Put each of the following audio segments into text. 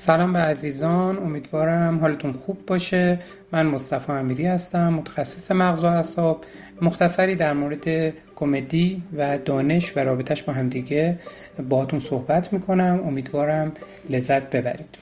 سلام به عزیزان امیدوارم حالتون خوب باشه. من مصطفی امیری هستم متخصص مغز و اعصاب. مختصری در مورد کمدی و دانش و رابطش با همدیگه باهاتون صحبت می‌کنم. امیدوارم لذت ببرید.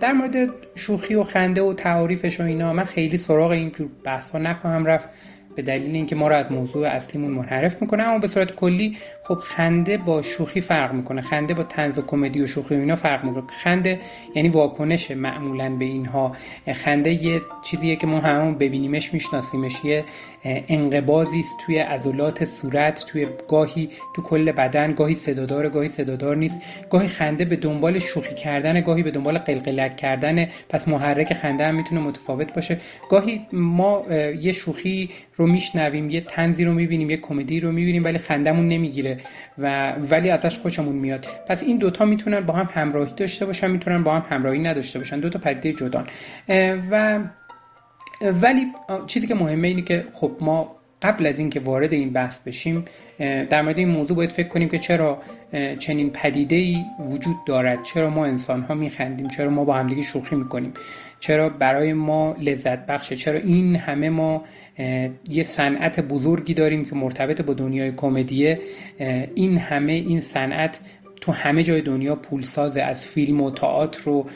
در مورد شوخی و خنده و تعاریفش و اینا من خیلی سراغ این جور بحث ها نخواهم رفت. به دلیل اینکه ما رو از موضوع اصلیمون منحرف می‌کنه اما به صورت کلی خب خنده با شوخی فرق می‌کنه. خنده با طنز و کمدی و شوخی و اینا فرق می‌کنه. خنده یعنی واکنش معمولا به اینها. خنده یه چیزیه که ما همون ببینیمش میشناسیمش. یه انقباضی است توی عضلات صورت توی گاهی تو کل بدن گاهی صدادار گاهی صدادار نیست. گاهی خنده به دنبال شوخی کردن گاهی به دنبال قلقلک کردن. پس محرک خنده هم می‌تونه متفاوت باشه. گاهی ما یه شوخی میشنویم یه تنزی رو می‌بینیم یه کمدی رو می‌بینیم ولی خندمون نمی‌گیره و ولی ازش خوشمون میاد. پس این دوتا می‌تونن با هم همراهی داشته باشن می‌تونن با هم همراهی نداشته باشن. دوتا پدیده جدان. و ولی چیزی که مهمه اینه که خب ما قبل از اینکه وارد این بحث بشیم در مورد این موضوع باید فکر کنیم که چرا چنین پدیده ای وجود دارد؟ چرا ما انسان ها میخندیم؟ چرا ما با همدیگه شوخی می‌کنیم؟ چرا برای ما لذت بخشه؟ چرا این همه ما یه صنعت بزرگی داریم که مرتبط با دنیای کمدیه؟ این همه این صنعت تو همه جای دنیا پولسازه از فیلم و تئاتر و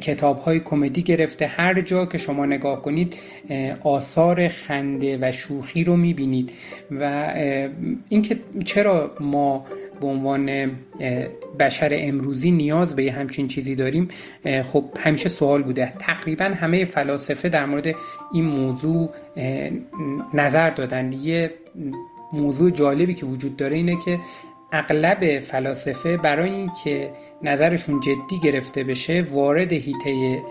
کتاب های کمدی گرفته. هر جا که شما نگاه کنید آثار خنده و شوخی رو می‌بینید. و اینکه چرا ما به عنوان بشر امروزی نیاز به یه همچین چیزی داریم خب همیشه سوال بوده. تقریبا همه فلاسفه در مورد این موضوع نظر دادن. یه موضوع جالبی که وجود داره اینه که اغلب فلاسفه برای اینکه نظرشون جدی گرفته بشه وارد هیته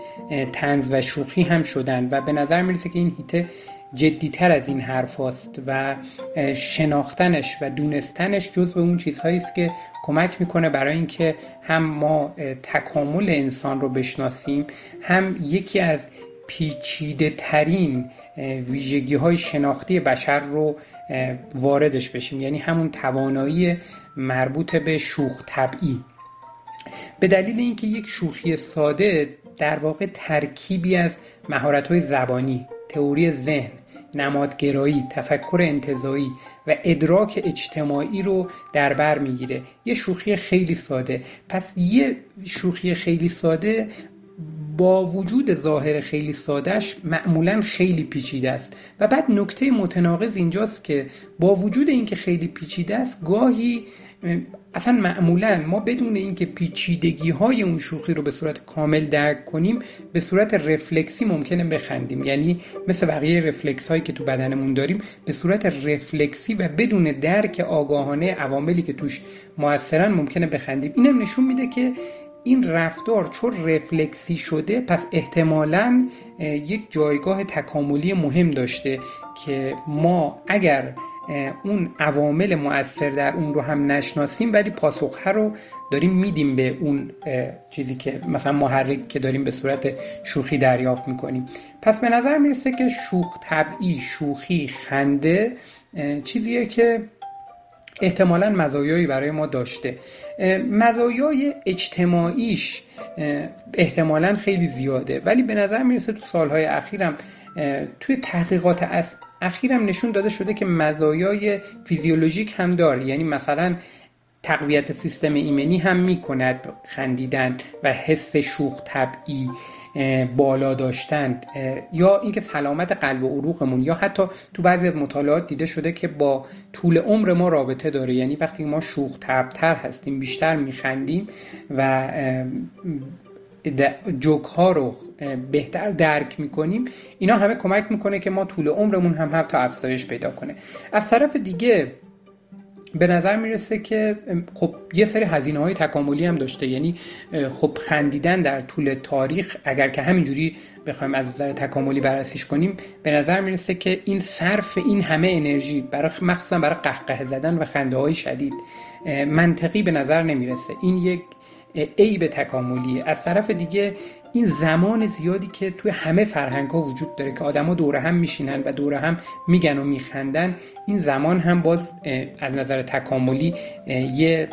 تنز و شوخی هم شدن و به نظر می‌رسه که این هیته جدیتر از این حرف هست و شناختنش و دونستنش جز به اون چیزهایی است که کمک می‌کنه برای اینکه هم ما تکامل انسان رو بشناسیم هم یکی از پیچیده ترین ویژگی های شناختی بشر رو واردش بشیم. یعنی همون توانایی مربوط به شوخ طبعی. به دلیل اینکه یک شوخی ساده در واقع ترکیبی از مهارت های زبانی تئوری ذهن نمادگرایی تفکر انتظایی و ادراک اجتماعی رو در بر می‌گیره. یه شوخی خیلی ساده. پس یه شوخی خیلی ساده با وجود ظاهر خیلی سادهش معمولا خیلی پیچیده است. و بعد نکته متناقض اینجاست که با وجود اینکه خیلی پیچیده است گاهی اصلا معمولا ما بدون اینکه پیچیدگی های اون شوخی رو به صورت کامل درک کنیم به صورت رفلکسی ممکنه بخندیم. یعنی مثل بقیه رفلکس هایی که تو بدنمون داریم به صورت رفلکسی و بدون درک آگاهانه عواملی که توش موثرن ممکنه بخندیم. اینم نشون میده که این رفتار چون رفلکسی شده پس احتمالا یک جایگاه تکاملی مهم داشته که ما اگر اون عوامل مؤثر در اون رو هم نشناسیم ولی پاسخه رو داریم میدیم به اون چیزی که مثلا محرک که داریم به صورت شوخی دریافت می‌کنیم. پس به نظر می‌رسه که شوخ طبعی شوخی خنده چیزیه که احتمالا مزایایی برای ما داشته. مزایای اجتماعیش احتمالا خیلی زیاده. ولی به نظر می‌رسه تو سالهای اخیرم توی تحقیقات اخیرم نشون داده شده که مزایای فیزیولوژیک هم داره. یعنی مثلا تقویت سیستم ایمنی هم می‌کند خندیدن و حس شوخ طبعی. بالا داشتن یا اینکه سلامت قلب و عروقمون یا حتی تو بعضی مطالعات دیده شده که با طول عمر ما رابطه داره. یعنی وقتی ما شوخ تر هستیم بیشتر میخندیم و جوک ها رو بهتر درک می‌کنیم اینا همه کمک می‌کنه که ما طول عمرمون هم حتی افزایش پیدا کنه. از طرف دیگه به نظر می‌رسه که خب یه سری هزینه های تکاملی هم داشته. یعنی خب خندیدن در طول تاریخ اگر که همینجوری بخوایم از نظر تکاملی بررسیش کنیم به نظر می‌رسه که این صرف این همه انرژی برای مخصوصا برای قهقه زدن و خنده های شدید منطقی به نظر نمی‌رسه. این یک عیب تکاملی از طرف دیگه این زمان زیادی که توی همه فرهنگ ها وجود داره که آدما دور هم میشینن و دور هم میگن و میخندن این زمان هم باز از نظر تکاملی یه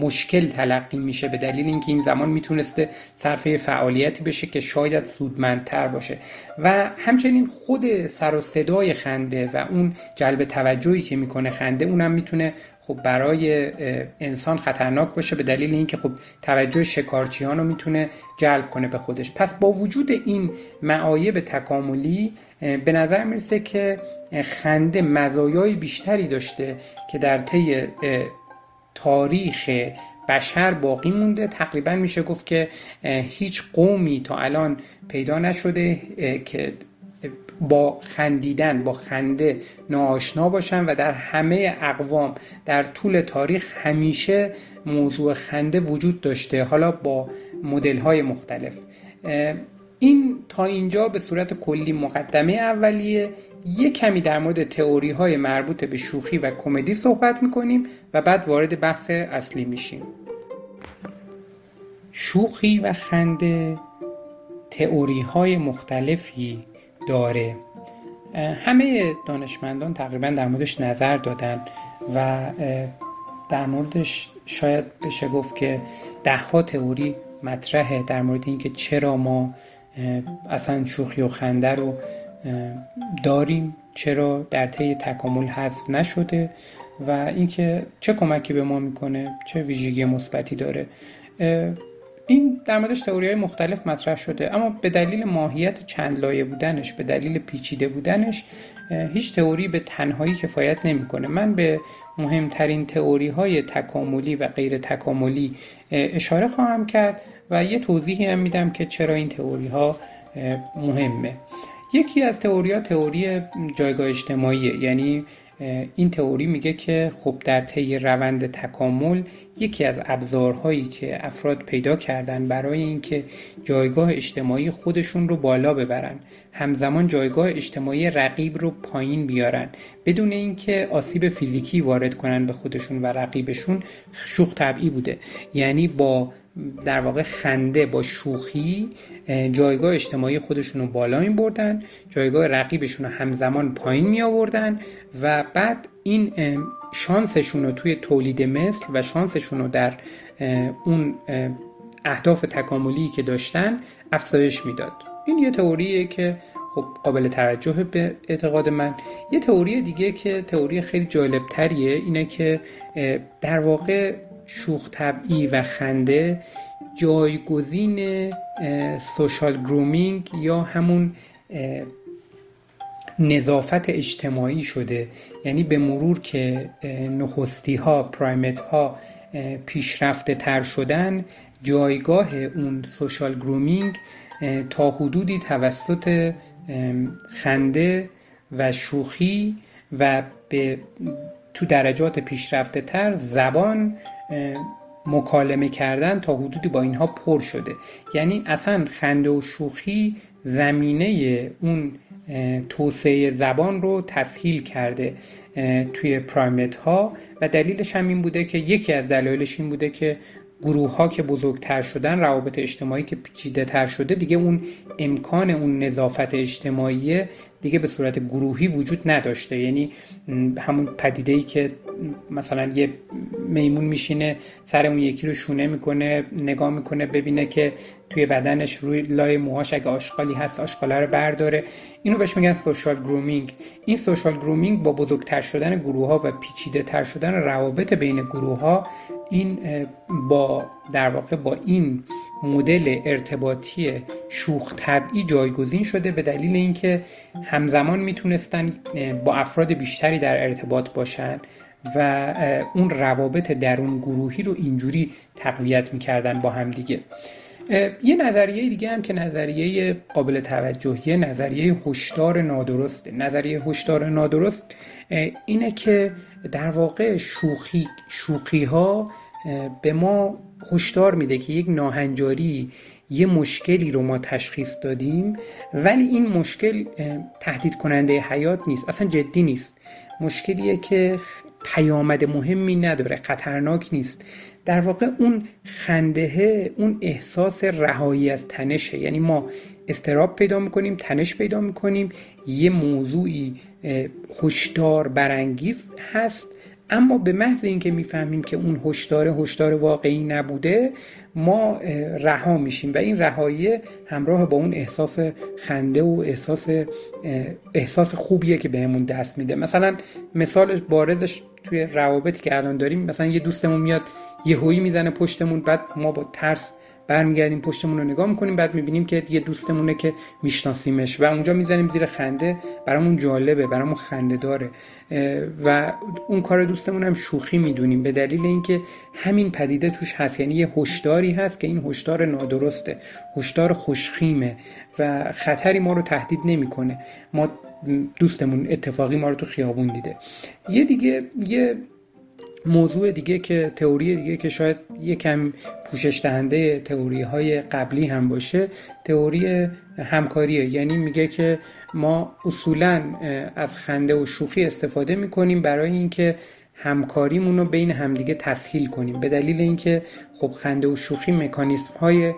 مشکل تلقی میشه به دلیل اینکه این زمان می‌تونسته صرفه فعالیتی بشه که شاید سودمندتر باشه. و همچنین خود سر و صدای خنده و اون جلب توجهی که می‌کنه خنده اونم می‌تونه خب برای انسان خطرناک باشه به دلیل اینکه خب توجه شکارچیان رو می‌تونه جلب کنه به خودش. پس با وجود این معایب تکاملی به نظر می‌رسه که خنده مزایای بیشتری داشته که در طی تاریخ بشر باقی مونده. تقریبا میشه گفت که هیچ قومی تا الان پیدا نشده که با خندیدن با خنده ناآشنا باشن و در همه اقوام در طول تاریخ همیشه موضوع خنده وجود داشته حالا با مدل های مختلف این تا اینجا به صورت کلی مقدمه اولیه. یک کمی در مورد تئوری های مربوط به شوخی و کمدی صحبت می‌کنیم و بعد وارد بحث اصلی میشیم. شوخی و خنده تئوری های مختلفی. داره. همه دانشمندان تقریبا در موردش نظر دادن و در موردش شاید بشه گفت که دهها تئوری مطرحه در مورد اینکه چرا ما اصلا شوخی و خنده رو داریم چرا در طی تکامل حذف نشده و اینکه چه کمکی به ما می‌کنه چه ویژگی مثبتی داره. این در موردش تئوری های مختلف مطرح شده اما به دلیل ماهیت چند لایه بودنش به دلیل پیچیده بودنش هیچ تئوری به تنهایی کفایت نمی‌کنه. من به مهمترین تئوری های تکاملی و غیر تکاملی اشاره خواهم کرد و یه توضیحی هم میدم که چرا این تئوری ها مهمه. یکی از تئوری ها تئوری جایگاه اجتماعیه یعنی این تئوری میگه که خب در طی روند تکامل یکی از ابزارهایی که افراد پیدا کردن برای اینکه جایگاه اجتماعی خودشون رو بالا ببرن همزمان جایگاه اجتماعی رقیب رو پایین بیارن بدون اینکه آسیب فیزیکی وارد کنن به خودشون و رقیبشون شوخ طبعی بوده. یعنی با در واقع خنده با شوخی جایگاه اجتماعی خودشون رو بالا می بردن جایگاه رقیبشون رو همزمان پایین می آوردن و بعد این شانسشون رو توی تولید مثل و شانسشون رو در اون اهداف تکاملی که داشتن افزایش می‌داد. این یه تئوریه که خب قابل توجه به اعتقاد من. یه تئوری دیگه که تئوری خیلی جالب تریه اینه که در واقع شوخ طبعی و خنده جایگزین سوشال گرومینگ یا همون نظافت اجتماعی شده. یعنی به مرور که نخستی ها پرایمت ها پیشرفته تر شدن جایگاه اون سوشال گرومینگ تا حدودی توسط خنده و شوخی و به تو درجات پیشرفته تر زبان مکالمه کردن تا حدودی با اینها پر شده. یعنی اصلا خنده و شوخی زمینه اون توسعه زبان رو تسهیل کرده توی پرایمت ها. و دلیلش هم این بوده که یکی از دلایلش این بوده که گروه ها که بزرگتر شدن روابط اجتماعی که پیچیده تر شده دیگه اون امکان اون نظافت اجتماعی دیگه به صورت گروهی وجود نداشته. یعنی همون پدیده ای که مثلا یه میمون میشینه سر اون یکی رو شونه می‌کنه نگاه می‌کنه ببینه که توی بدنش روی لای موهاش اگه آشغالی هست آشغاله رو برداره. اینو بهش میگن social grooming. این social grooming با بزرگتر شدن گروه ها و پیچیده تر شدن روابط بین گروه ها این با در واقع با این مدل ارتباطی شوخ طبعی جایگزین شده به دلیل اینکه همزمان می‌تونستن با افراد بیشتری در ارتباط باشن و اون روابط درون گروهی رو اینجوری تقویت می‌کردن با همدیگه یه نظریه دیگه هم که نظریه قابل توجهیه نظریه هشدار نادرسته. نظریه هشدار نادرست اینه که در واقع شوخی شوخی ها به ما هشدار میده که یک ناهنجاری یه مشکلی رو ما تشخیص دادیم ولی این مشکل تهدید کننده حیات نیست اصلا جدی نیست. مشکلیه که پیامد مهمی نداره خطرناک نیست. در واقع اون خندهه اون احساس رهایی از تنشه. یعنی ما استراب پیدا می‌کنیم تنش پیدا می‌کنیم یه موضوعی هشدار برانگیز هست اما به محض اینکه می‌فهمیم که اون هشدار هشدار واقعی نبوده ما رها میشیم و این رهایی همراه با اون احساس خنده و احساس احساس خوبیه که بهمون دست میده. مثلا مثالش بارزش توی روابطی که الان داریم مثلا یه دوستمون میاد یهویی می‌زنه پشتمون بعد ما با ترس برمیگردیم پشتمون رو نگاه می‌کنیم بعد می‌بینیم که یه دوستمونه که میشناسیمش و اونجا می‌زنیم زیر خنده. برامون جالبه برامون خنده داره. و اون کار دوستمون هم شوخی می‌دونیم به دلیل اینکه همین پدیده توش هست. یعنی یه هشداری هست که این هشدار نادرسته هشدار خوشخیمه و خطری ما رو تهدید نمی‌کنه. ما دوستمون اتفاقی ما رو تو خیابون دیده. یه دیگه یه موضوع دیگه که تئوری دیگه که شاید یکم پوشش دهنده تئوری های قبلی هم باشه تئوری همکاریه. یعنی میگه که ما اصولا از خنده و شوخی استفاده می‌کنیم برای اینکه همکاریمون رو بین همدیگه تسهیل کنیم. به دلیل اینکه خب خنده و شوخی مکانیسم های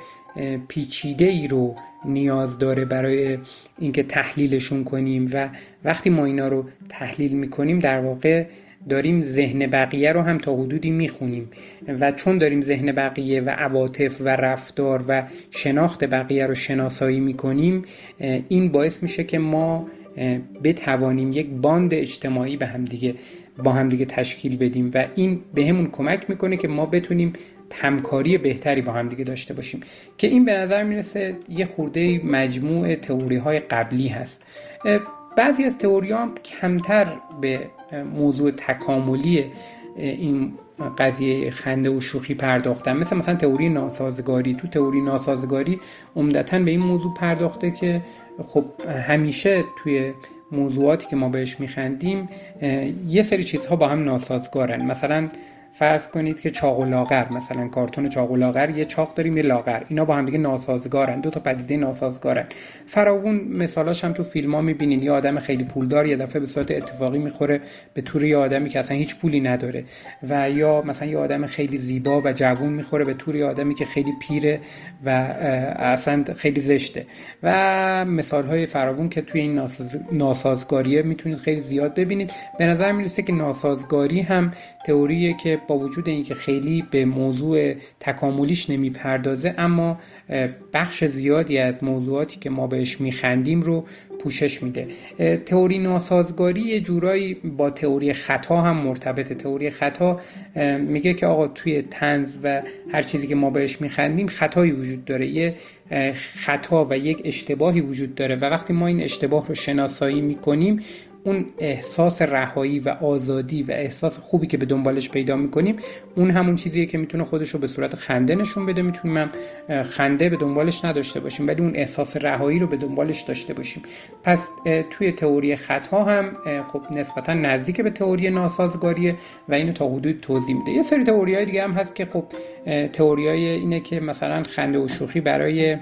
پیچیده ای رو نیاز داره برای اینکه تحلیلشون کنیم و وقتی ما اینا رو تحلیل می‌کنیم در واقع داریم ذهن بقیه رو هم تا حدودی می‌خونیم و چون داریم ذهن بقیه و عواطف و رفتار و شناخت بقیه رو شناسایی می‌کنیم این باعث میشه که ما بتوانیم یک باند اجتماعی به همدیگه با همدیگه تشکیل بدیم و این بهمون به کمک می‌کنه که ما بتونیم همکاری بهتری با همدیگه داشته باشیم. که این به نظر می‌رسه یه خورده مجموع تئوری های قبلی هست. بعضی از تئوری هم کمتر به موضوع تکاملی این قضیه خنده و شوخی پرداختن. مثل مثلا تئوری ناسازگاری. تو تئوری ناسازگاری عمدتا به این موضوع پرداخته که خب همیشه توی موضوعاتی که ما بهش میخندیم یه سری چیزها با هم ناسازگارن. مثلا فرض کنید که چاق و لاغر مثلا کارتون چاق و لاغر یه چاق داریم یه لاغر. اینا با هم دیگه ناسازگارن دو تا پدیده ناسازگارن. فراوون مثالاش هم تو فیلم ها می‌بینین. یه آدم خیلی پولدار یه دفعه به صورت اتفاقی می‌خوره به طور یه آدمی که اصلا هیچ پولی نداره. و یا مثلا یه آدم خیلی زیبا و جوون می‌خوره به طور یه آدمی که خیلی پیره و اصلا خیلی زشته. و مثال های فراوون که توی این ناسازگاریه می‌تونید خیلی زیاد ببینید. به نظر می‌رسه که ناسازگاری هم تئوریه که با وجود اینکه خیلی به موضوع تکاملیش نمی‌پردازه اما بخش زیادی از موضوعاتی که ما بهش میخندیم رو پوشش میده. تئوری ناسازگاری یه جورایی با تئوری خطا هم مرتبطه. تئوری خطا میگه که آقا توی تنز و هر چیزی که ما بهش میخندیم خطایی وجود داره. یه خطا و یک اشتباهی وجود داره. و وقتی ما این اشتباه رو شناسایی می‌کنیم اون احساس رهایی و آزادی و احساس خوبی که به دنبالش پیدا می‌کنیم اون همون چیزیه که می‌تونه خودش رو به صورت خنده نشون بده. می‌تونیم خنده به دنبالش نداشته باشیم ولی اون احساس رهایی رو به دنبالش داشته باشیم. پس توی تئوری خطا هم خب نسبتا نزدیک به تئوری ناسازگاریه و اینو تا حدود توضیح میده. یه سری تئوری های دیگه هم هست که خب تئوری اینه که مثلا خنده و شوخی برای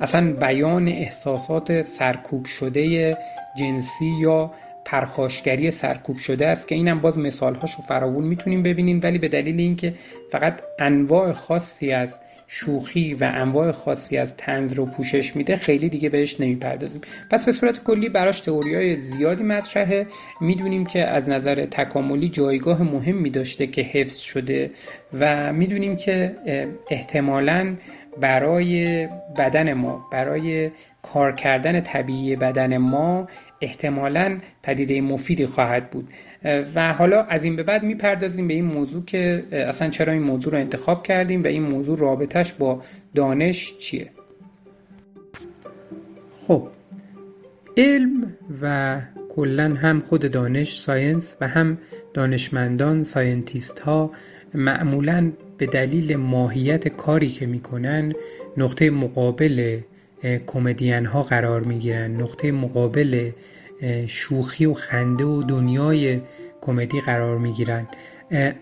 اصلا بیان احساسات سرکوب شده جنسی یا پرخاشگری سرکوب شده است که اینم باز مثالهاش رو فراوون می‌تونیم ببینیم ولی به دلیل اینکه فقط انواع خاصی از شوخی و انواع خاصی از تنز رو پوشش میده خیلی دیگه بهش نمی‌پردازیم. پس به صورت کلی براش تئوری های زیادی مطرحه. می‌دونیم که از نظر تکاملی جایگاه مهمی داشته که حفظ شده و می‌دونیم که احتمالاً برای بدن ما برای کار کردن طبیعی بدن ما احتمالا پدیده مفیدی خواهد بود. و حالا از این به بعد می‌پردازیم به این موضوع که اصلا چرا این موضوع رو انتخاب کردیم و این موضوع رابطش با دانش چیه. خب علم و کلا هم خود دانش science و هم دانشمندان scientist ها معمولا به دلیل ماهیت کاری که می‌کنن نقطه مقابل کمدین ها قرار می‌گیرن. نقطه مقابل شوخی و خنده و دنیای کمدی قرار می‌گیرن.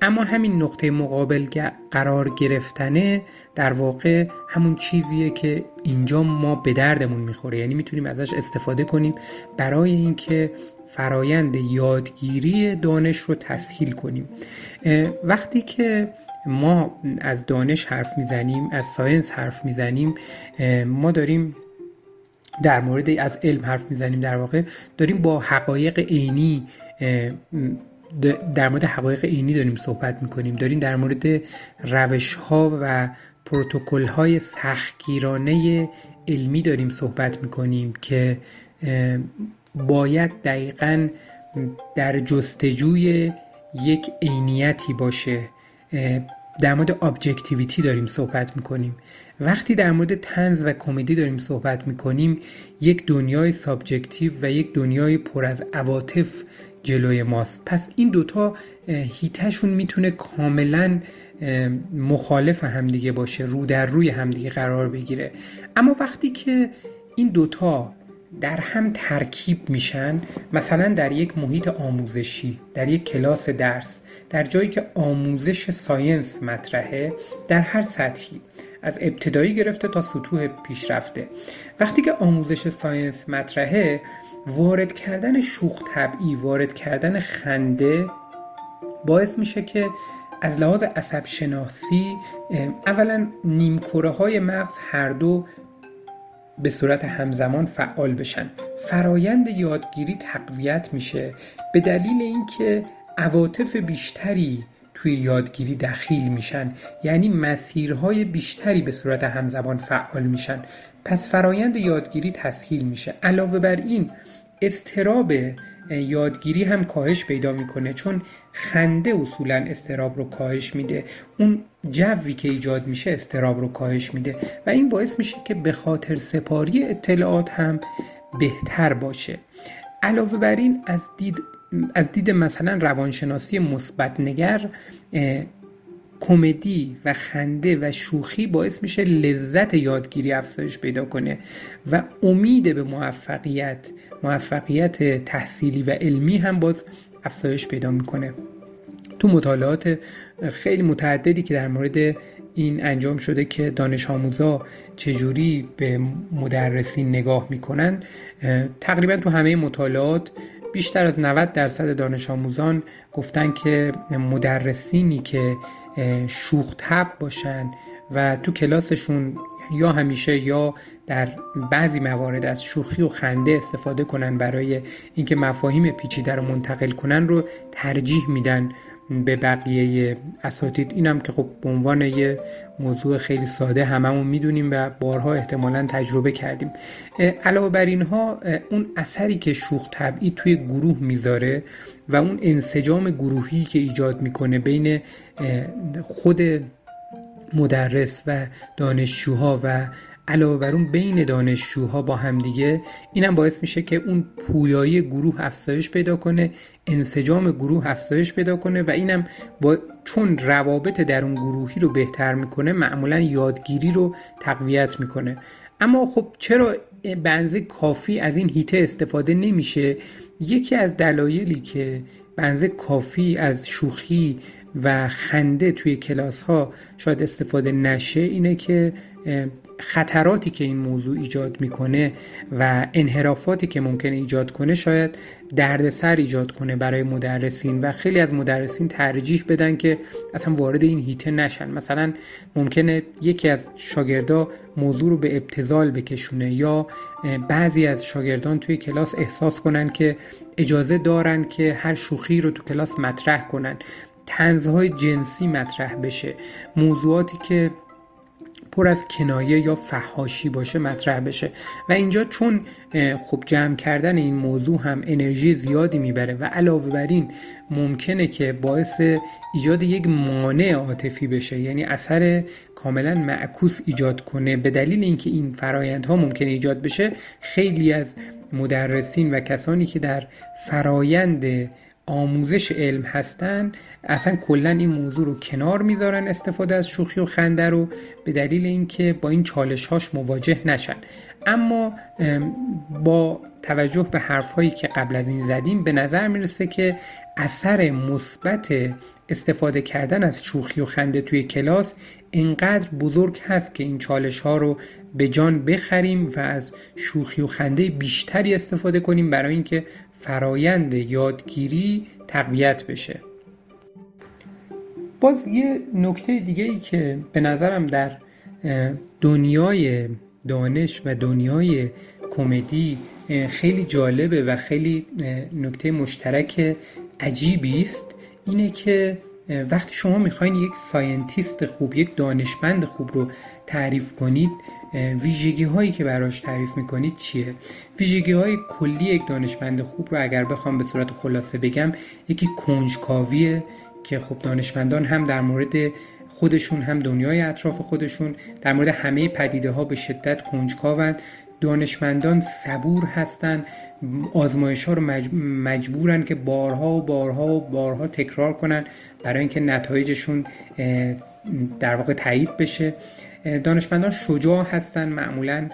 اما همین نقطه مقابل قرار گرفتنه در واقع همون چیزیه که اینجا ما به دردمون می‌خوره. یعنی می‌تونیم ازش استفاده کنیم برای اینکه فرایند یادگیری دانش رو تسهیل کنیم. وقتی که ما از دانش حرف می‌زنیم از ساینس حرف می‌زنیم ما داریم در مورد از علم حرف می‌زنیم در واقع. داریم با حقایق عینی در مورد حقایق عینی داریم صحبت می‌کنیم. داریم در مورد روش ها و پروتکل های سختگیرانه علمی داریم صحبت می‌کنیم که باید دقیقا در جستجوی یک عینیتی باشه. در مورد objectivity داریم صحبت می‌کنیم. وقتی در مورد طنز و کمدی داریم صحبت می‌کنیم یک دنیای subjective و یک دنیای پر از عواطف جلوی ماست. پس این دوتا هیتشون می‌تونه کاملا مخالف همدیگه باشه رو در روی همدیگه قرار بگیره. اما وقتی که این دوتا در هم ترکیب میشن مثلا در یک محیط آموزشی در یک کلاس درس در جایی که آموزش science مطرحه در هر سطحی. از ابتدایی گرفته تا سطوح پیشرفته. وقتی که آموزش science مطرحه وارد کردن شوخ طبعی وارد کردن خنده باعث میشه که از لحاظ عصب شناسی اولا نیمکره های مغز هر دو به صورت همزمان فعال بشن. فرایند یادگیری تقویت میشه به دلیل اینکه عواطف بیشتری توی یادگیری دخیل میشن. یعنی مسیرهای بیشتری به صورت همزمان فعال میشن. پس فرایند یادگیری تسهیل میشه. علاوه بر این استراب یادگیری هم کاهش پیدا می‌کنه چون خنده اصولا استراب رو کاهش میده. اون جوی که ایجاد میشه استراب رو کاهش میده و این باعث میشه که به خاطر سپاری اطلاعات هم بهتر باشه. علاوه بر این از دید از دید مثلا روانشناسی مثبت نگر کمدی و خنده و شوخی باعث میشه لذت یادگیری افزایش پیدا کنه و امید به موفقیت موفقیت تحصیلی و علمی هم باز افزایش پیدا می‌کنه. تو مطالعات خیلی متعددی که در مورد این انجام شده که دانش آموزا چجوری به مدرسین نگاه می‌کنن تقریبا تو همه مطالعات بیشتر از 90 درصد دانش آموزان گفتن که مدرسینی که شوخ تب باشن و تو کلاسشون یا همیشه یا در بعضی موارد از شوخی و خنده استفاده کنن برای اینکه مفاهیم پیچیده رو منتقل کنن رو ترجیح میدن به بقیه اساتید. اینم که خب به عنوان یه موضوع خیلی ساده هممون می‌دونیم و بارها احتمالا تجربه کردیم. علاوه بر اینها اون اثری که شوخ طبعی توی گروه می‌ذاره و اون انسجام گروهی که ایجاد می‌کنه بین خود مدرس و دانشجوها و علاوه بر اون بین دانشجوها با همدیگه اینم باعث میشه که اون پویایی گروه افزایش پیدا کنه انسجام گروه افزایش پیدا کنه و اینم با چون روابط در اون گروهی رو بهتر می‌کنه معمولا یادگیری رو تقویت می‌کنه. اما خب چرا بنزه کافی از این هیته استفاده نمیشه؟ یکی از دلایلی که بنزه کافی از شوخی و خنده توی کلاس ها شاید استفاده نشه اینه که خطراتی که این موضوع ایجاد می‌کنه و انحرافاتی که ممکنه ایجاد کنه شاید دردسر ایجاد کنه برای مدرسین و خیلی از مدرسین ترجیح بدن که اصلا وارد این هیته نشن. مثلا ممکنه یکی از شاگردا موضوع رو به ابتزال بکشونه یا بعضی از شاگردان توی کلاس احساس کنن که اجازه دارن که هر شوخی رو تو کلاس مطرح کنن. تنزهای جنسی مطرح بشه. موضوعاتی که پر از کنایه یا فحاشی باشه مطرح بشه. و اینجا چون خب جمع کردن این موضوع هم انرژی زیادی می‌بره و علاوه بر این ممکنه که باعث ایجاد یک مانع عاطفی بشه یعنی اثر کاملا معکوس ایجاد کنه. به دلیل اینکه این فرایندها ممکنه ایجاد بشه خیلی از مدرسین و کسانی که در فرایند آموزش علم هستن اصلا کلا این موضوع رو کنار می‌ذارن استفاده از شوخی و خنده رو به دلیل اینکه با این چالش هاش مواجه نشن. اما با توجه به حرف هایی که قبل از این زدیم به نظر می‌رسه که اثر مثبت استفاده کردن از شوخی و خنده توی کلاس اینقدر بزرگ هست که این چالش ها رو به جان بخریم و از شوخی و خنده بیشتری استفاده کنیم برای اینکه فرایند یادگیری تقویت بشه. باز یه نکته دیگه ای که به نظرم در دنیای دانش و دنیای کمدی خیلی جالبه و خیلی نکته مشترک عجیبی است. اینه که وقتی شما می‌خواین یک scientist خوب یک دانشمند خوب رو تعریف کنید ویژگی هایی که براش تعریف می‌کنید چیه؟ ویژگی های کلی یک دانشمند خوب رو اگر بخوام به صورت خلاصه بگم یکی کنجکاویه که خب دانشمندان هم در مورد خودشون هم دنیای اطراف خودشون در مورد همه پدیده ها به شدت کنجکاوند. دانشمندان صبور هستند آزمایش ها رو مجبورن که بارها و بارها و بارها تکرار کنن برای اینکه نتایجشون در واقع تایید بشه. دانشمندان شجاع هستن معمولا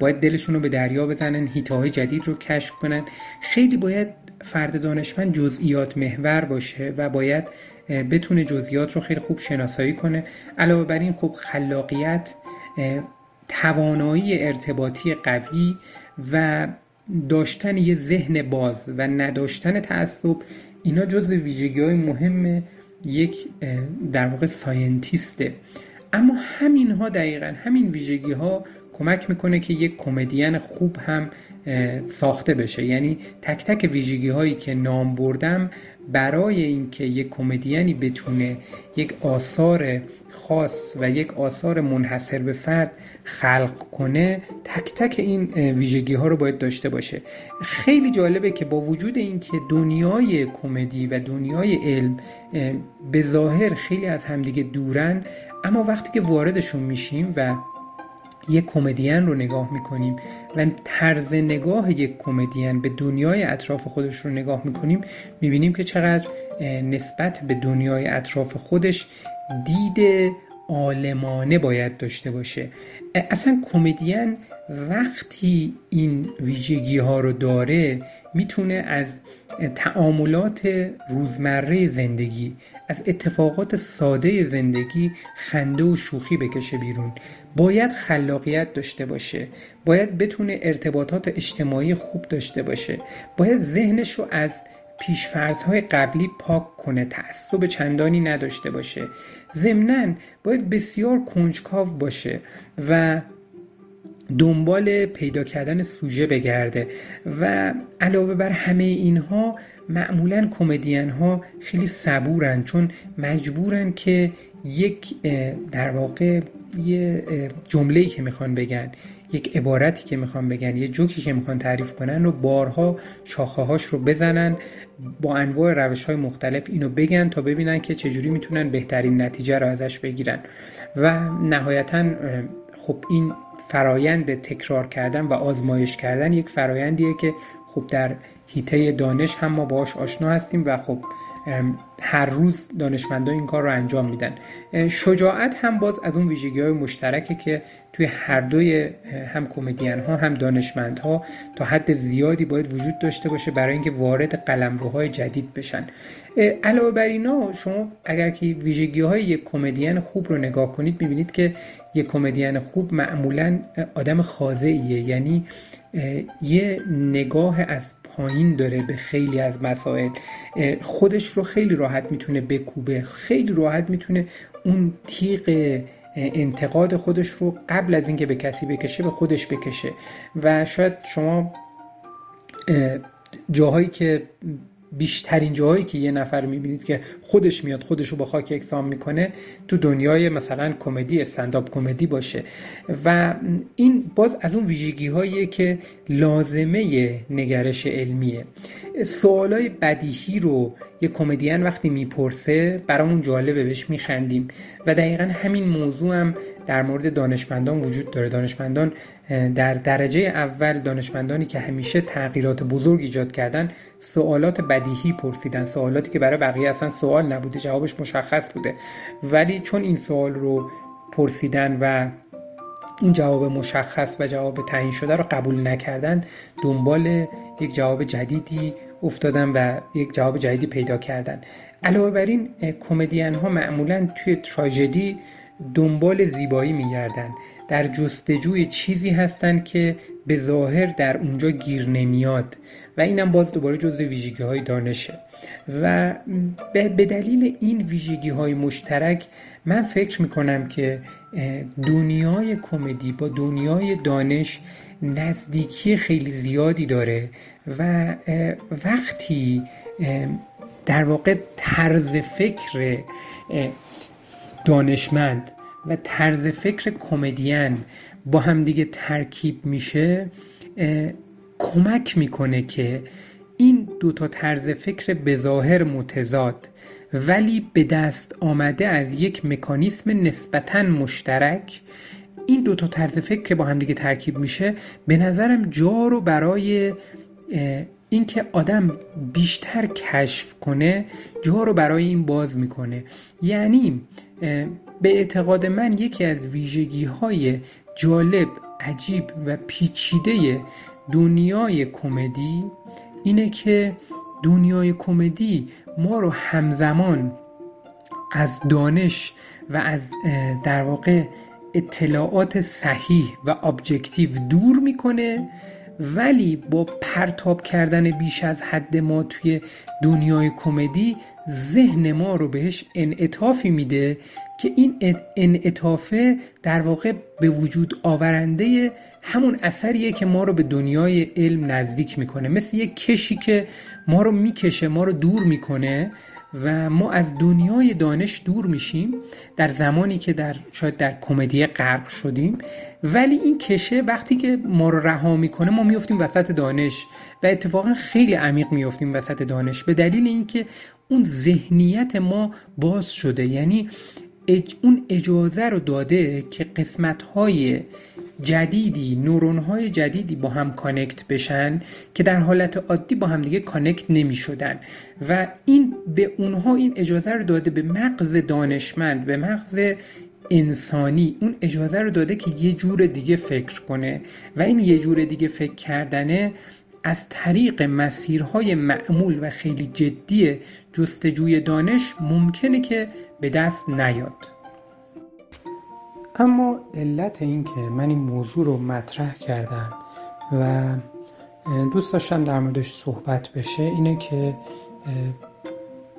باید دلشون رو به دریا بزنن هیته جدید رو کشف کنن. خیلی باید فرد دانشمند جزئیات محور باشه و باید بتونه جزئیات رو خیلی خوب شناسایی کنه. علاوه بر این خب خلاقیت توانایی ارتباطی قوی و داشتن یه ذهن باز و نداشتن تعصب اینا جز ویژگی های مهم یک در واقع ساینتیسته. اما همین ها دقیقا همین ویژگی ها کمک می‌کنه که یک کمدین خوب هم ساخته بشه. یعنی تک تک ویژگی هایی که نام بردم برای اینکه یک کمدیانی بتونه یک آثار خاص و یک آثار منحصر به فرد خلق کنه تک تک این ویژگی ها رو باید داشته باشه. خیلی جالبه که با وجود اینکه دنیای کمدی و دنیای علم به ظاهر خیلی از همدیگه دورن اما وقتی که واردشون میشیم و یک کمدین رو نگاه می‌کنیم و طرز نگاه یک کمدین به دنیای اطراف خودش رو نگاه می‌کنیم می‌بینیم که چقدر نسبت به دنیای اطراف خودش دید عالمانه باید داشته باشه. اصلا کمدین وقتی این ویژگی ها رو داره می‌تونه از تعاملات روزمره زندگی از اتفاقات ساده زندگی خنده و شوخی بکشه بیرون. باید خلاقیت داشته باشه. باید بتونه ارتباطات اجتماعی خوب داشته باشه. باید ذهنش رو از پیشفرزهای قبلی پاک کنه تعصب چندانی نداشته باشه. ضمنا باید بسیار کنجکاو باشه و دنبال پیدا کردن سوژه بگرده و علاوه بر همه اینها معمولا کمدین ها خیلی صبورن چون مجبورن که یک در واقع یه جمله که می‌خوان بگن یک عبارتی که می‌خوان بگن یه جوکی که می‌خوان تعریف کنن رو بارها شاخه هاش رو بزنن با انواع روش های مختلف اینو بگن تا ببینن که چجوری می‌تونن بهترین نتیجه رو ازش بگیرن. و نهایتا خب این فرایند تکرار کردن و آزمایش کردن یک فرایندیه که خب در هیته دانش هم ما باش آشنا هستیم و خب هر روز دانشمندان این کار رو انجام میدن. شجاعت هم باز از اون ویژگی های مشترکه که توی هر دوی هم کمدین ها هم دانشمند ها تا حد زیادی باید وجود داشته باشه برای اینکه وارد قلمروهای جدید بشن. علاوه بر اینا شما اگر که ویژگی های یک کمدین خوب رو نگاه کنید می‌بینید که یک کمدین خوب معمولا آدم خاضعیه. یعنی یه نگاه از پایین داره به خیلی از مسائل. خودش رو خیلی راحت می‌تونه بکوبه. خیلی راحت می‌تونه اون تیغ انتقاد خودش رو قبل از اینکه به کسی بکشه به خودش بکشه. و شاید شما جاهایی که بیشترین جاهایی که یه نفر می‌بینید که خودش میاد خودش رو با خاک اکسام می‌کنه تو دنیای مثلا کمدی استنداپ کمدی باشه. و این باز از اون ویژگی هایی که لازمه نگرش علمیه. سوالای بدیهی رو یه کمدین وقتی می‌پرسه برامون جالبه بهش میخندیم. و دقیقا همین موضوع هم در مورد دانشمندان وجود داره. دانشمندان در درجه اول دانشمندانی که همیشه تغییرات بزرگ ایجاد کردن سوالات بدیهی پرسیدن. سوالاتی که برای بقیه اصلا سوال نبوده جوابش مشخص بوده. ولی چون این سوال رو پرسیدن و اون جواب مشخص و جواب تعیین شده رو قبول نکردن دنبال یک جواب جدیدی افتادن و یک جواب جدیدی پیدا کردن. علاوه بر این کمدین ها معمولا توی تراژدی دنبال زیبایی میگردن. در جستجوی چیزی هستند که به ظاهر در اونجا گیر نمیاد. و اینم باز دوباره جزء ویژگی های دانشه. و به دلیل این ویژگی های مشترک من فکر می‌کنم که دنیای کمدی با دنیای دانش نزدیکی خیلی زیادی داره. و وقتی در واقع طرز فکر دانشمند و طرز فکر کمدین با همدیگه ترکیب میشه کمک می‌کنه که این دو تا طرز فکر بظاهر متضاد ولی به دست آمده از یک مکانیسم نسبتا مشترک این دو تا طرز فکر که با همدیگه ترکیب میشه. به نظرم جا رو برای اینکه آدم بیشتر کشف کنه جا رو برای این باز می‌کنه. یعنی به اعتقاد من یکی از ویژگی های جالب عجیب و پیچیده دنیای کمدی اینه که دنیای کمدی ما رو همزمان از دانش و از در واقع اطلاعات صحیح و ابجکتیو دور می‌کنه ولی با پرتاب کردن بیش از حد ما توی دنیای کمدی ذهن ما رو بهش انعطافی میده که این انعطافه در واقع به وجود آورنده همون اثریه که ما رو به دنیای علم نزدیک می‌کنه. مثل یک کشی که ما رو می‌کشه ما رو دور می‌کنه. و ما از دنیای دانش دور میشیم در زمانی که در شاید در کمدی غرق شدیم. ولی این کشه وقتی که ما رو رها می‌کنه ما میفتیم وسط دانش و اتفاقا خیلی عمیق میفتیم وسط دانش به دلیل اینکه اون ذهنیت ما باز شده. یعنی اون اجازه رو داده که قسمت های جدیدی نورون های جدیدی با هم connect بشن که در حالت عادی با هم دیگه connect نمی شدن و این به اونها این اجازه رو داده به مغز دانشمند به مغز انسانی. اون اجازه رو داده که یه جور دیگه فکر کنه. و این یه جور دیگه فکر کردنه از طریق مسیرهای معمول و خیلی جدی جستجوی دانش ممکنه که به دست نیاد. اما علت این که من این موضوع رو مطرح کردم و دوست داشتم در موردش صحبت بشه اینه که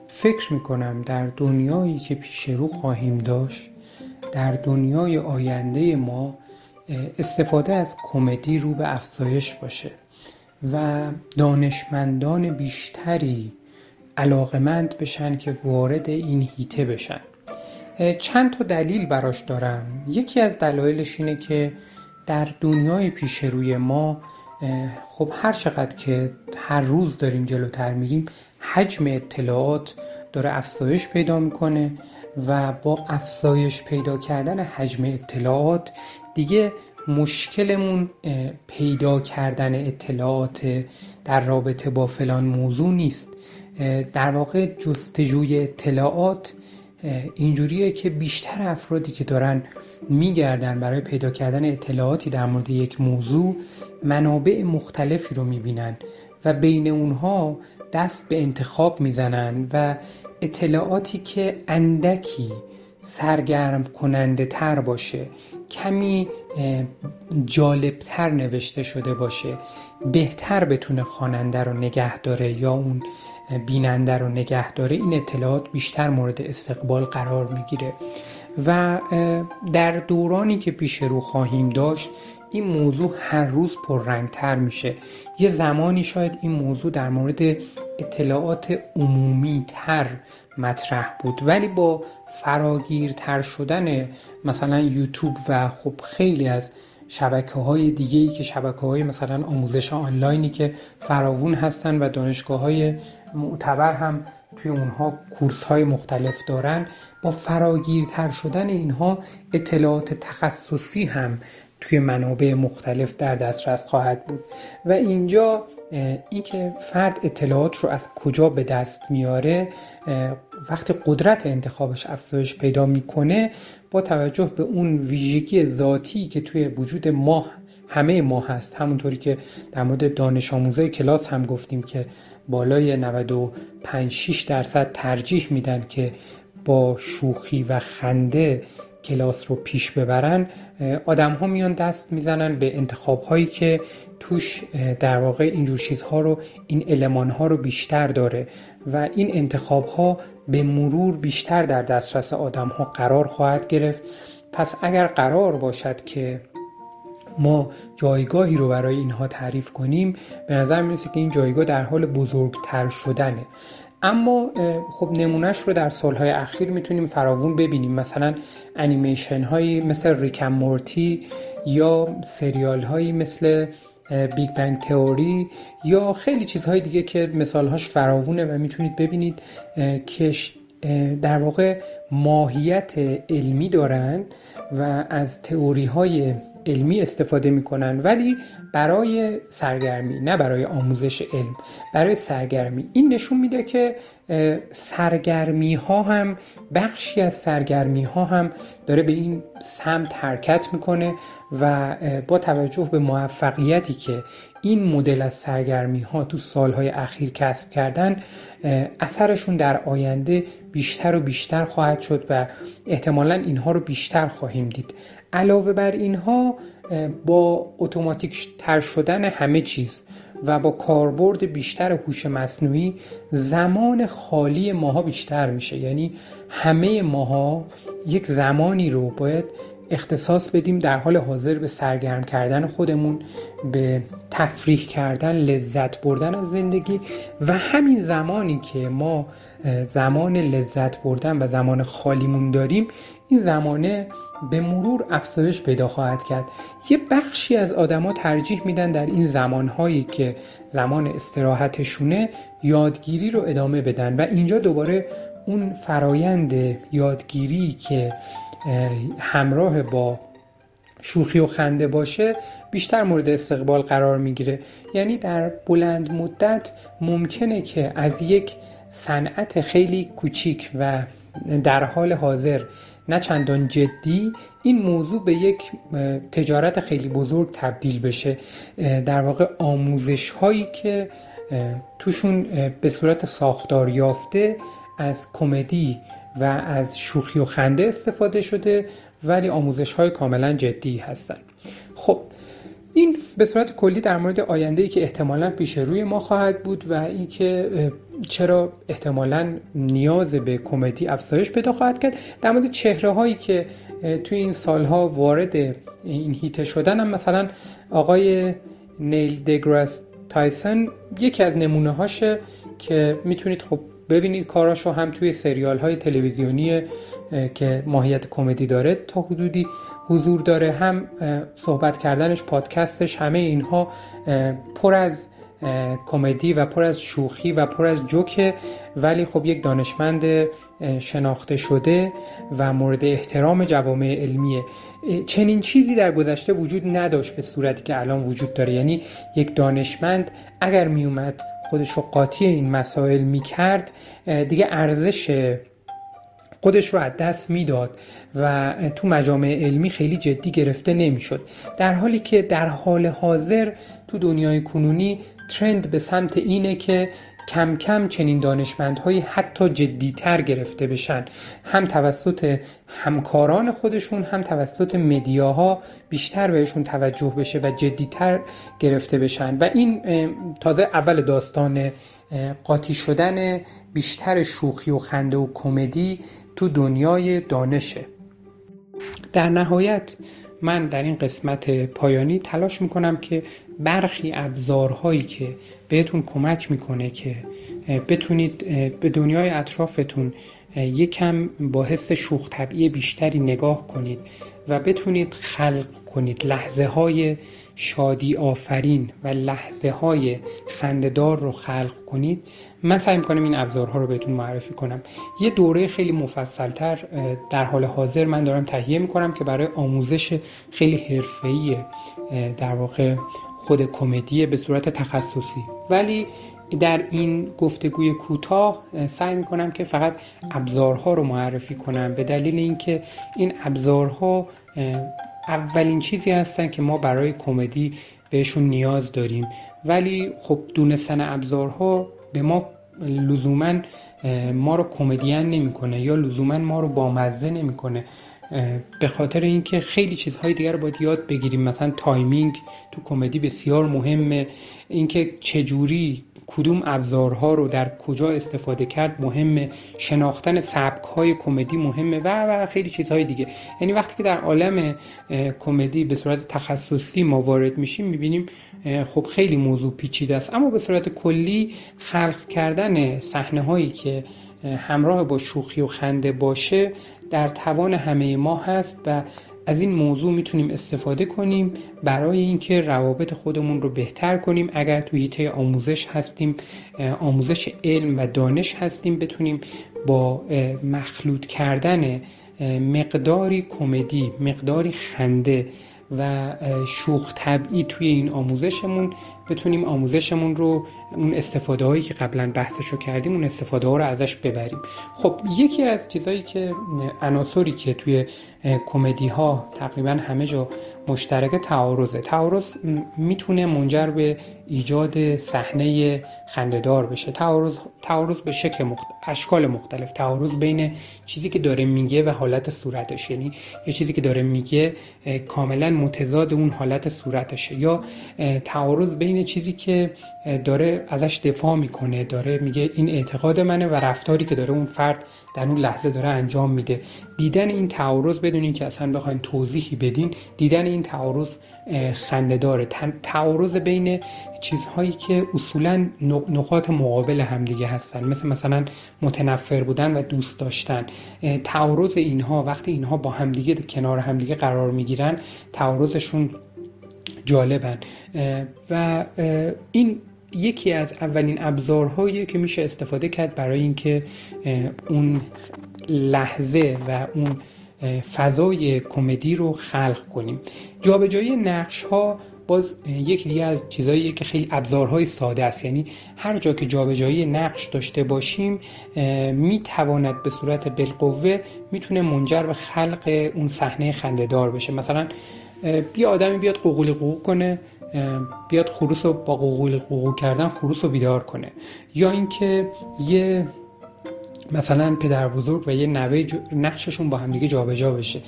فکر می‌کنم در دنیایی که پیش رو خواهیم داشت در دنیای آینده ما استفاده از کمدی رو به افزایش باشه. و دانشمندان بیشتری علاقمند بشن که وارد این هیته بشن. چند تا دلیل براش دارم. یکی از دلایلش اینه که در دنیای پیش روی ما خب هر چقدر که هر روز داریم جلوتر میریم حجم اطلاعات داره افزایش پیدا می‌کنه و با افزایش پیدا کردن حجم اطلاعات دیگه مشکلمون پیدا کردن اطلاعات در رابطه با فلان موضوع نیست. در واقع جستجوی اطلاعات اینجوریه که بیشتر افرادی که دارن میگردن برای پیدا کردن اطلاعاتی در مورد یک موضوع منابع مختلفی رو می‌بینن و بین اونها دست به انتخاب می‌زنن و اطلاعاتی که اندکی سرگرم کننده تر باشه. کمی جالبتر نوشته شده باشه بهتر بتونه خواننده رو نگه داره یا اون بیننده رو نگه داره این اطلاعات بیشتر مورد استقبال قرار می‌گیره. و در دورانی که پیش رو خواهیم داشت این موضوع هر روز پررنگتر میشه. یه زمانی شاید این موضوع در مورد اطلاعات عمومی تر مطرح بود. ولی با فراگیرتر شدن مثلا یوتیوب و خب خیلی از شبکه های دیگه ای که شبکه های مثلا آموزش آنلاینی که فراوون هستن و دانشگاه های معتبر هم توی اونها کورس های مختلف دارن با فراگیرتر شدن اینها اطلاعات تخصصی هم توی منابع مختلف در دسترس خواهد بود. و اینجا اینکه فرد اطلاعات رو از کجا به دست میاره وقتی قدرت انتخابش افزایش پیدا می‌کنه با توجه به اون ویژگی ذاتی که توی وجود ما همه ما هست همونطوری که در مورد دانش آموزای کلاس هم گفتیم که بالای 95 6 درصد ترجیح میدن که با شوخی و خنده کلاس رو پیش ببرن آدم ها میان دست می‌زنن به انتخاب هایی که توش در واقع اینجور چیزها رو این علمان ها رو بیشتر داره و این انتخاب ها به مرور بیشتر در دسترس آدم ها قرار خواهد گرفت. پس اگر قرار باشد که ما جایگاهی رو برای اینها تعریف کنیم به نظر می‌رسه که این جایگاه در حال بزرگتر شدنه. اما خب نمونهش رو در سالهای اخیر می‌تونیم فراوون ببینیم. مثلا انیمیشن هایی مثل Rick and Morty یا سریال هایی مثل Big Bang Theory یا خیلی چیزهای دیگه که مثالهاش فراوونه و می‌تونید ببینید که در واقع ماهیت علمی دارن و از تئوری های علمی استفاده می‌کنن. ولی برای سرگرمی نه برای آموزش علم برای سرگرمی. این نشون میده که سرگرمی ها هم بخشی از سرگرمی ها هم داره به این سمت حرکت می‌کنه و با توجه به موفقیتی که این مدل از سرگرمی ها تو سالهای اخیر کسب کردن اثرشون در آینده بیشتر و بیشتر خواهد شد و احتمالا اینها رو بیشتر خواهیم دید. علاوه بر اینها با اتوماتیک تر شدن همه چیز و با کاربرد بیشتر هوش مصنوعی زمان خالی ماها بیشتر میشه. یعنی همه ماها یک زمانی رو باید اختصاص بدیم در حال حاضر به سرگرم کردن خودمون به تفریح کردن لذت بردن از زندگی و همین زمانی که ما زمان لذت بردن و زمان خالیمون داریم این زمانه به مرور افزایش پیدا خواهد کرد. یه بخشی از آدما ترجیح میدن در این زمانهایی که زمان استراحتشونه یادگیری رو ادامه بدن و اینجا دوباره اون فرایند یادگیری که همراه با شوخی و خنده باشه بیشتر مورد استقبال قرار می‌گیره. یعنی در بلند مدت ممکنه که از یک صنعت خیلی کوچیک و در حال حاضر نه چندان جدی این موضوع به یک تجارت خیلی بزرگ تبدیل بشه. در واقع آموزش هایی که توشون به صورت ساختار یافته از کمدی و از شوخی و خنده استفاده شده ولی آموزش های کاملا جدی هستند خب این به صورت کلی در مورد آینده که احتمالا پیش روی ما خواهد بود و اینکه چرا احتمالا نیاز به کمدی افزایش پیدا خواهد کرد؟ در مورد چهره هایی که توی این سالها وارد این هیته شدن هم مثلا آقای نیل دگراس تایسن یکی از نمونه هاشه که می‌تونید خب ببینید کاراشو هم توی سریال های تلویزیونی که ماهیت کمدی داره تا حدودی حضور داره هم صحبت کردنش پادکستش همه اینها پر از کمدی و پر از شوخی و پر از جوکه ولی خب یک دانشمند شناخته شده و مورد احترام جوامع علمیه. چنین چیزی در گذشته وجود نداشت به صورتی که الان وجود داره. یعنی یک دانشمند اگر میومد خودش رو قاطی این مسائل می‌کرد دیگه ارزش خودش رو از دست می‌داد و تو مجامع علمی خیلی جدی گرفته نمی‌شد. در حالی که در حال حاضر تو دنیای کنونی ترند به سمت اینه که کم کم چنین دانشمندهایی حتی جدیتر گرفته بشن. هم توسط همکاران خودشون هم توسط مدیاها بیشتر بهشون توجه بشه و جدیتر گرفته بشن. و این تازه اول داستان قاطی شدن بیشتر شوخی و خنده و کمدی تو دنیای دانشه. در نهایت من در این قسمت پایانی تلاش می‌کنم که برخی ابزارهایی که بهتون کمک می‌کنه که بتونید به دنیای اطرافتون یکم با حس شوخ طبعی بیشتری نگاه کنید و بتونید خلق کنید. لحظه های شادی آفرین و لحظه های خنددار رو خلق کنید. من سعی می‌کنم این ابزارها رو بهتون معرفی کنم. یه دوره خیلی مفصلتر در حال حاضر من دارم تهیه می‌کنم که برای آموزش خیلی حرفه‌ای در واقع خود کمدی به صورت تخصصی. ولی در این گفتگوی کوتاه سعی می‌کنم که فقط ابزارها رو معرفی کنم به دلیل اینکه این ابزارها اولین چیزی هستن که ما برای کمدی بهشون نیاز داریم. ولی خب دونستن ابزارها به ما لزوما ما رو کمدین نمی‌کنه یا لزوما ما رو بامزه نمی‌کنه. به خاطر اینکه خیلی چیزهای دیگر رو باید یاد بگیریم. مثلا timing تو کمدی بسیار مهمه. اینکه چجوری کدوم ابزارها رو در کجا استفاده کرد مهمه. شناختن سبک های کمدی مهمه و و خیلی چیزهای دیگه. یعنی وقتی که در عالم کمدی به صورت تخصصی ما وارد میشیم می‌بینیم خب خیلی موضوع پیچیده است. اما به صورت کلی خلق کردن صحنه هایی که همراه با شوخی و خنده باشه در توان همه ما هست و از این موضوع می‌تونیم استفاده کنیم برای اینکه روابط خودمون رو بهتر کنیم. اگر توی هیته آموزش هستیم آموزش علم و دانش هستیم بتونیم با مخلوط کردن مقداری کمدی مقداری خنده و شوخ طبعی توی این آموزشمون بتونیم آموزشمون رو اون استفاده هایی که قبلا بحثش رو کردیم اون استفاده ها رو ازش ببریم. خب یکی از چیزهایی که عناصری که توی کمدی ها تقریبا همه جا مشترک تعارضه. تعارض می‌تونه منجر به ایجاد صحنه خندهدار بشه. تعارض تعارض به شکل مخت... اشکال مختلف. تعارض بین چیزی که داره میگه و حالت صورتش. یعنی یه چیزی که داره میگه کاملا متضاد اون حالت صورتشه. یا تعارض بین چیزی که داره ازش دفاع می‌کنه داره میگه این اعتقاد منه و رفتاری که داره اون فرد در اون لحظه داره انجام میده. دیدن این تعارض بدون که اصلا بخواین توضیحی بدین دیدن این تعارض خنده داره. تعارض بین چیزهایی که اصولا نقاط مقابل همدیگه هستن مثل مثلا متنفر بودن و دوست داشتن. تعارض اینها وقتی اینها با همدیگه کنار همدیگه قرار می‌گیرن تعارضشون جالبن. و این یکی از اولین ابزارهایی که میشه استفاده کرد برای اینکه اون لحظه و اون فضای کمدی رو خلق کنیم. جابجایی نقش ها باز یکی دیگه از چیزهایی که خیلی ابزارهای ساده است. یعنی هر جا که جابجایی نقش داشته باشیم می‌تواند به صورت بالقوه می‌تونه منجر به خلق اون صحنه خندهدار بشه. مثلا بیا آدمی بیاد قوقولی قوق کنه بیاد خروس رو با قوقولی قوق کردن خروس رو بیدار کنه. یا اینکه یه مثلا پدر بزرگ و یه نوه نقششون با همدیگه جابجا بشه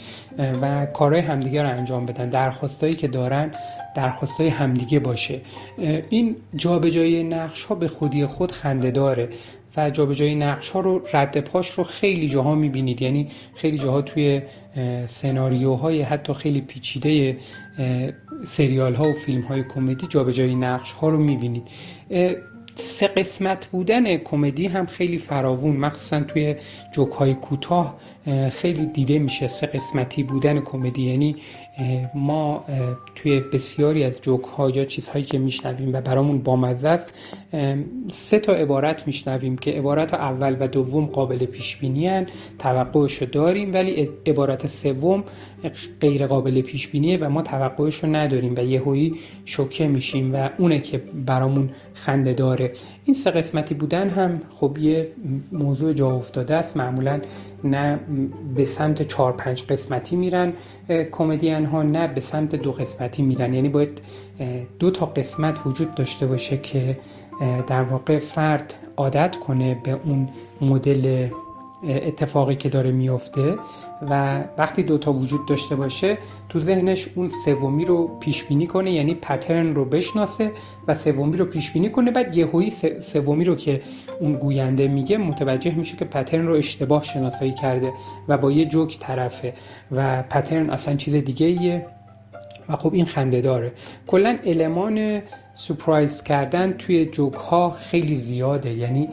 و کارهای همدیگه رو انجام بدن. درخواستایی که دارن درخواستای همدیگه باشه. این جابجایی نقش ها به خودی خود خنده داره. و جابجایی نقش ها رو رد پاش رو خیلی جاها می‌بینید. یعنی خیلی جاها توی سناریوهای حتی خیلی پیچیده سریال ها و فیلم های کمدی جابجایی نقش ها رو می‌بینید. سه قسمت بودن کمدی هم خیلی فراوون. مخصوصا توی جوک های کوتاه خیلی دیده میشه سه قسمتی بودن کمدی. یعنی ما توی بسیاری از جوک ها یا چیزهایی که میشنویم و برامون بامزه است سه تا عبارت میشنویم که عبارت اول و دوم قابل پیش بینی توقعش رو داریم ولی عبارت سوم غیر قابل پیش بینیه و ما توقعش رو نداریم و یهویی شوکه میشیم و اونه که برامون خنده داره. این سه قسمتی بودن هم خب یه موضوع جا افتاده است. معمولا نه به سمت چهار پنج قسمتی میرن کمدین ها نه به سمت دو قسمتی میرن. یعنی باید دو تا قسمت وجود داشته باشه که در واقع فرد عادت کنه به اون مدل اتفاقی که داره میافته و وقتی دوتا وجود داشته باشه تو ذهنش اون سومی رو پیش بینی کنه یعنی پترن رو بشناسه و سومی رو پیش بینی کنه. بعد یهویی سومی رو که اون گوینده میگه متوجه میشه که پترن رو اشتباه شناسایی کرده و با یه جوک طرفه و پترن اصلا چیز دیگه ایه و خب این خنده داره. کلا المان سپرایز کردن توی جوک ها خیلی زیاده. یعنی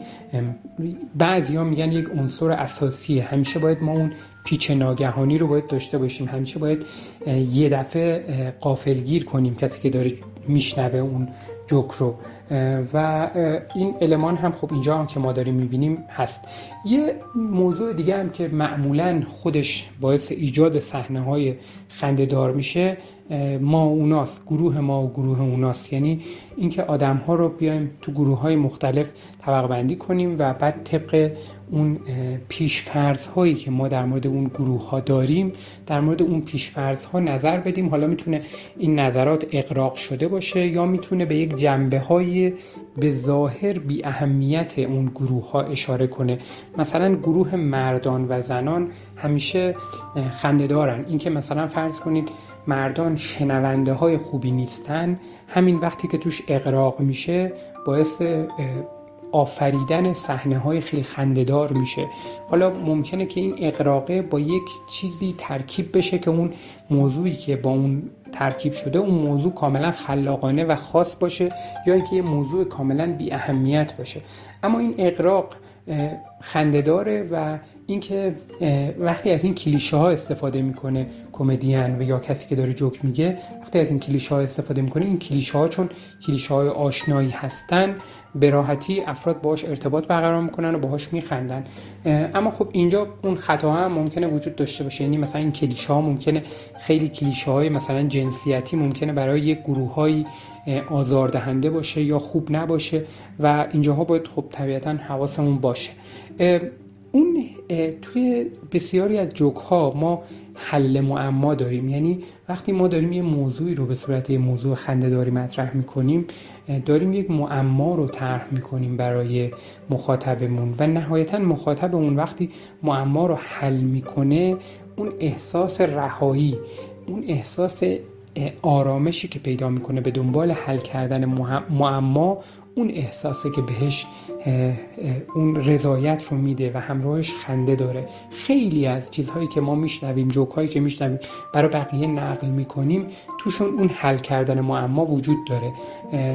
بعضی ها میگن یک عنصر اساسیه. همیشه باید ما اون پیچ ناگهانی رو باید داشته باشیم. همیشه باید یه دفعه قافلگیر کنیم کسی که داره میشنوه اون جوک رو. و این المان هم خب اینجا هم که ما داریم می‌بینیم هست. یه موضوع دیگه هم که معمولا خودش باعث ایجاد صحنه های خنده میشه ما اوناست گروه ما و گروه اوناست. یعنی اینکه آدم ها رو بیایم تو گروه های مختلف طبق بندی کنیم و بعد طبق اون پیشفرض هایی که ما در مورد اون گروه ها داریم در مورد اون پیشفرض ها نظر بدیم. حالا می‌تونه این نظرات اقراق شده باشه یا می‌تونه به یک جنبه به ظاهر بی اهمیت اون گروه ها اشاره کنه. مثلا گروه مردان و زنان همیشه خنده دارن اینکه مثلا فرض کنید مردان شنونده های خوبی نیستن همین وقتی که توش اقراق میشه باعث آفریدن صحنه های خیلی خندهدار میشه. حالا ممکنه که این اقراقه با یک چیزی ترکیب بشه که اون موضوعی که با اون ترکیب شده اون موضوع کاملا خلاقانه و خاص باشه یا اینکه یه موضوع کاملا بی اهمیت باشه. اما این اقراق خنده داره و اینکه وقتی از این کلیشه ها استفاده می‌کنه کمدین و یا کسی که داره جوک میگه وقتی از این کلیشه ها استفاده می‌کنه این کلیشه ها چون کلیشه های آشنایی هستن به راحتی افراد باش ارتباط برقرار می‌کنن و باهاش میخندن. اما خب اینجا اون خطا هم ممکنه وجود داشته باشه. یعنی مثلا این کلیشه ها ممکنه خیلی کلیشه های مثلا جنسیتی ممکنه برای یک گروه های آزاردهنده باشه یا خوب نباشه و اینجاها باید خب طبیعتا حواسمون باشه. اون توی بسیاری از جوک ها ما حل معما داریم. یعنی وقتی ما داریم یه موضوعی رو به صورت یه موضوع خندهداری مطرح می‌کنیم داریم یک معما رو طرح می‌کنیم برای مخاطبمون و نهایتا مخاطبمون وقتی معما رو حل می‌کنه اون احساس رهایی اون احساس آرامشی که پیدا می‌کنه به دنبال حل کردن معما اون احساسه که بهش اون رضایت رو میده و همراهش خنده داره. خیلی از چیزهایی که ما میشنویم جوک هایی که میشنویم برای بقیه نقل می‌کنیم توشون اون حل کردن معما وجود داره.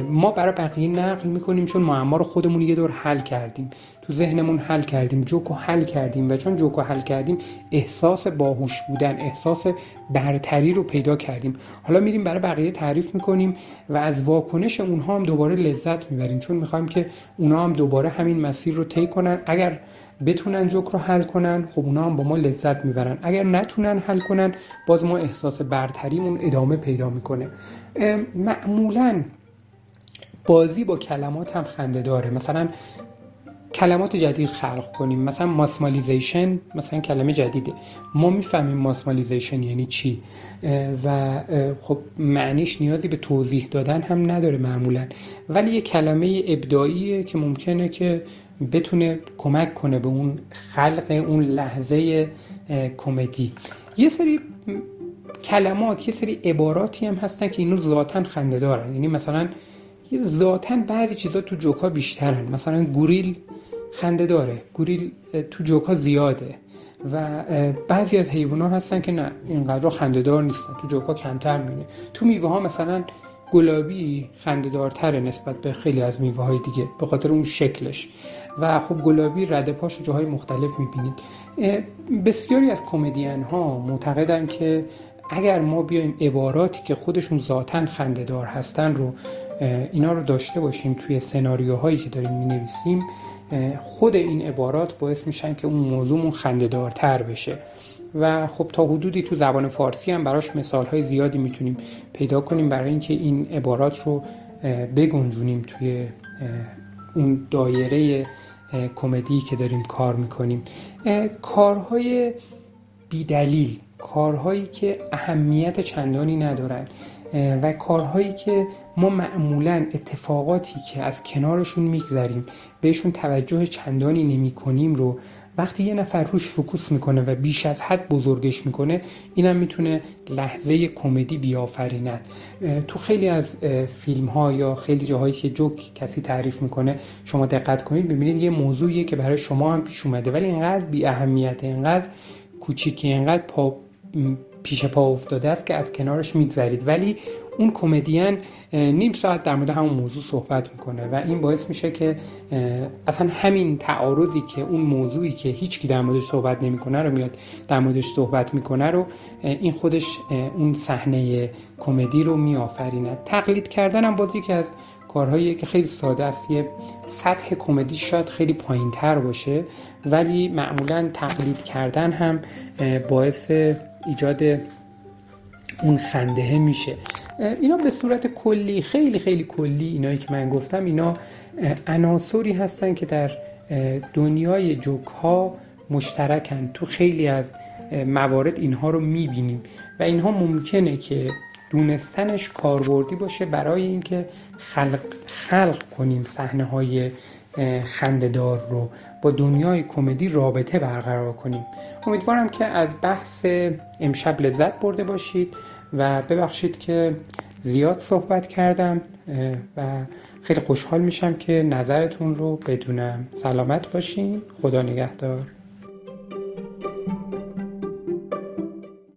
ما برای بقیه نقل می‌کنیم چون معما رو خودمون یه دور حل کردیم. تو ذهنمون حل کردیم جوک حل کردیم و چون جوک حل کردیم احساس باهوش بودن احساس برتری رو پیدا کردیم. حالا میریم برای بقیه تعریف می‌کنیم و از واکنش اونها هم دوباره لذت می‌بریم. چون می‌خوایم که اونها هم دوباره همین مسیر رو طی کنن. اگر بتونن جوک رو حل کنن خب اونا هم با ما لذت می‌برن. اگر نتونن حل کنن باز ما احساس برتریمون ادامه پیدا می‌کنه. معمولا بازی با کلمات هم خنده داره. مثلا کلمات جدید خلق کنیم. مثلا ماسمالیزیشن مثلا کلمه جدیده. ما می‌فهمیم ماسمالیزیشن یعنی چی؟ و خب معنیش نیازی به توضیح دادن هم نداره معمولا. ولی یه کلمه ابداعیه که ممکنه که بتونه کمک کنه به اون خلق اون لحظه کمدی. یه سری کلمات یه سری عباراتی هم هستن که اینو ذاتا خنده دارن. یعنی مثلا یه ذاتا بعضی چیزا تو جوکا بیشترن. مثلا گوریل خنده داره. گوریل تو جوکا زیاده. و بعضی از حیوونا هستن که نه اینقدر خنده دار نیستن. تو جوکا کمتر می‌بینه تو میوه ها مثلا گلابی خندهدارتره نسبت به خیلی از میوه های دیگه به خاطر اون شکلش. و خب گلابی رده پاش جاهای مختلف می‌بینید. بسیاری از کمدین ها معتقدن که اگر ما بیایم عباراتی که خودشون ذاتا خندهدار هستن رو اینا رو داشته باشیم توی سناریوهایی که داریم می نویسیم خود این عبارات باعث میشن که اون موضوعمون خندهدارتر بشه. و خب تا حدودی تو زبان فارسی هم براش مثال های زیادی می‌تونیم پیدا کنیم برای اینکه این عبارات رو بگنجونیم توی اون دایره کمدی که داریم کار می‌کنیم. کارهای بیدلیل. کارهایی که اهمیت چندانی ندارن و کارهایی که ما معمولا اتفاقاتی که از کنارشون میگذریم بهشون توجه چندانی نمی کنیم رو وقتی یه نفر روش فکوس می‌کنه و بیش از حد بزرگش می‌کنه اینم می‌تونه لحظه کمدی بیافریند تو خیلی از فیلم ها یا خیلی جاهایی که جوک کسی تعریف می‌کنه شما دقت کنید ببینید یه موضوعیه که برای شما هم پیش اومده ولی اینقدر بی اهمیت اینقدر کوچیکی اینقدر پا پیش پا افتاده است که از کنارش میگذرید. ولی اون کمدین نیم ساعت در مورد همون موضوع صحبت می‌کنه و این باعث میشه که اصلا همین تعارضی که اون موضوعی که هیچکی در موردش صحبت نمی‌کنه رو میاد در موردش صحبت می‌کنه رو این خودش اون صحنه کمدی رو میآفرینه تقلید کردن هم بازی که از کارهایی که خیلی ساده است. یه سطح کمدی شاید خیلی پایین تر باشه ولی معمولا تقلید کردن هم باعث ایجاد اون خنده میشه. اینا به صورت کلی خیلی خیلی کلی اینایی که من گفتم اینا عناصری هستن که در دنیای جوک ها مشترکن. تو خیلی از موارد اینها رو می‌بینیم و اینها ممکنه که دونستنش کاربردی باشه برای اینکه خلق, خلق کنیم صحنه های خندهدار رو با دنیای کمدی رابطه برقرار کنیم. امیدوارم که از بحث امشب لذت برده باشید و ببخشید که زیاد صحبت کردم و خیلی خوشحال میشم که نظرتون رو بدونم. سلامت باشین. خدا نگهدار.